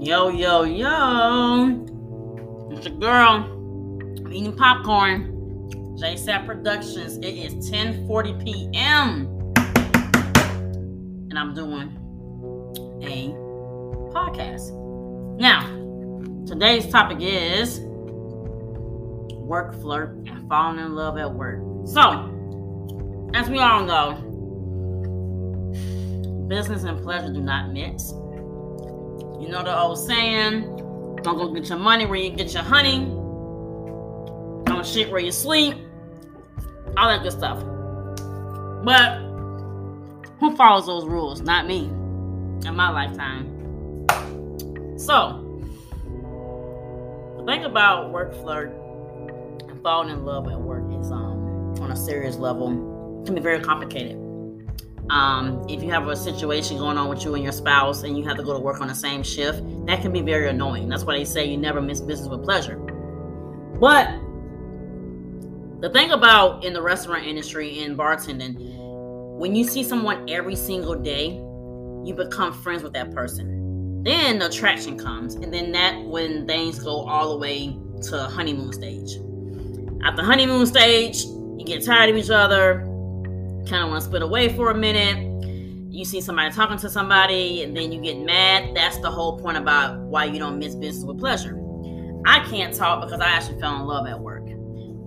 Yo, yo, yo. It's your girl. I'm eating popcorn. JSAP Productions. It is 10:40 p.m. And I'm doing a podcast. Now, today's topic is work flirt and falling in love at work. So, as we all know, business and pleasure do not mix. You know the old saying, don't go get your money where you get your honey. Don't shit where you sleep. All that good stuff. But who follows those rules? Not me. In my lifetime. So, the thing about work flirt and falling in love at work is um on a serious level can be very complicated. Um, if you have a situation going on with you and your spouse and you have to go to work on the same shift, that can be very annoying. That's why they say you never miss business with pleasure. But the thing about in the restaurant industry and bartending, when you see someone every single day, you become friends with that person. Then the attraction comes, and then that when things go all the way to honeymoon stage. At the honeymoon stage, you get tired of each other, kind of want to split away for a minute. You see somebody talking to somebody, and then you get mad. That's the whole point about why you don't miss business with pleasure. I can't talk because I actually fell in love at work,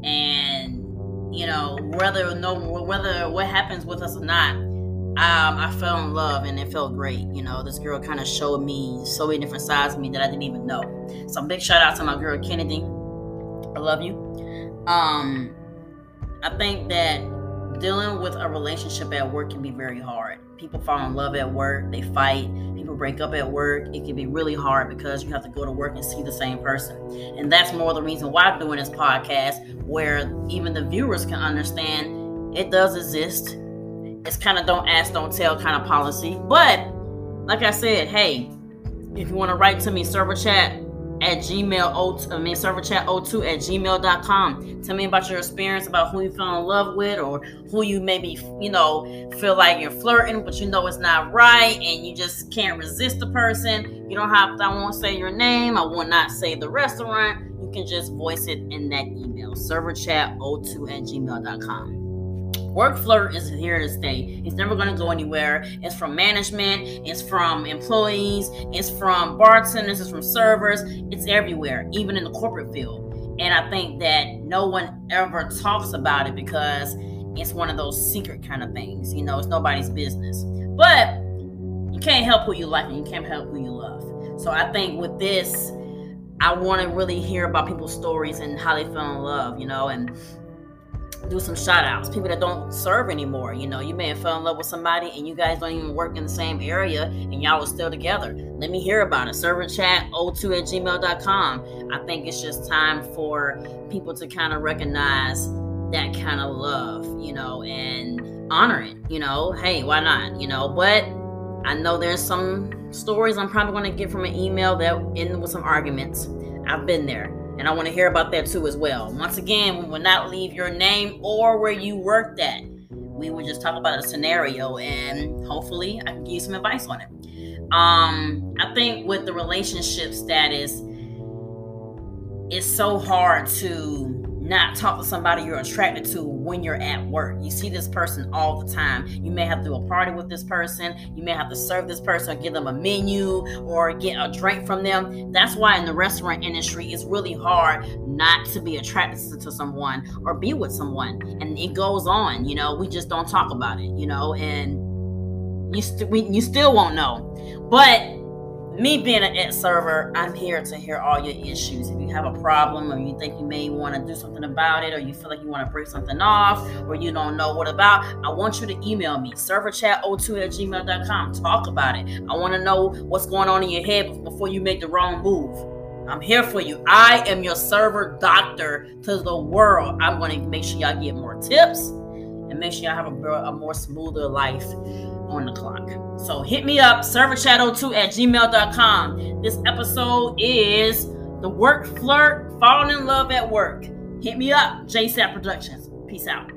and you know whether no whether what happens with us or not, um, I fell in love and it felt great. You know, this girl kind of showed me so many different sides of me that I didn't even know. So big shout out to my girl Kennedy. I love you. Um, I think that dealing with a relationship at work can be very hard. People fall in love at work, they fight, people break up at work. It can be really hard because you have to go to work and see the same person. And that's more the reason why I'm doing this podcast, where even the viewers can understand it does exist. It's kind of don't ask, don't tell kind of policy. But like I said, hey, if you want to write to me, server chat at gmail oh, I mean serverchat02 at gmail.com. Tell me about your experience about who you fell in love with or who you maybe you know feel like you're flirting, but you know it's not right and you just can't resist the person. You don't have to, I won't say your name, I will not say the restaurant. You can just voice it in that email. Serverchat02 at gmail.com. Work flirt is here to stay. It's never going to go anywhere. It's from management, it's from employees, it's from bartenders, it's from servers, it's everywhere, even in the corporate field. And I think that no one ever talks about it because it's one of those secret kind of things. You know, it's nobody's business. But you can't help who you like and you can't help who you love. So I think with this, I want to really hear about people's stories and how they fell in love, you know, and do some shout outs. People that don't serve anymore. You know, you may have fell in love with somebody and you guys don't even work in the same area and y'all are still together. Let me hear about it. Server chat 02 at gmail.com. I think it's just time for people to kind of recognize that kind of love, you know, and honor it. You know, hey, why not? You know, but I know there's some stories I'm probably going to get from an email that end with some arguments. I've been there. And I want to hear about that too as well. Once again, we will not leave your name or where you worked at. We will just talk about a scenario and hopefully I can give you some advice on it. Um, I think with the relationship status, it's so hard to not talk to somebody you're attracted to when you're at work. You see this person all the time. You may have to do a party with this person. You may have to serve this person or give them a menu or get a drink from them. That's why in the restaurant industry, it's really hard not to be attracted to someone or be with someone. And it goes on, you know, we just don't talk about it, you know, and you, st- we, you still won't know. But me being an ex server, I'm here to hear all your issues. If you have a problem or you think you may want to do something about it or you feel like you want to break something off or you don't know what about, I want you to email me, serverchat02 at gmail.com. Talk about it. I want to know what's going on in your head before you make the wrong move. I'm here for you. I am your server doctor to the world. I'm going to make sure y'all get more tips and make sure y'all have a, a more smoother life on the clock. So hit me up, serverchat02 at gmail.com. This episode is the work flirt, falling in love at work. Hit me up, JSAP Productions. Peace out.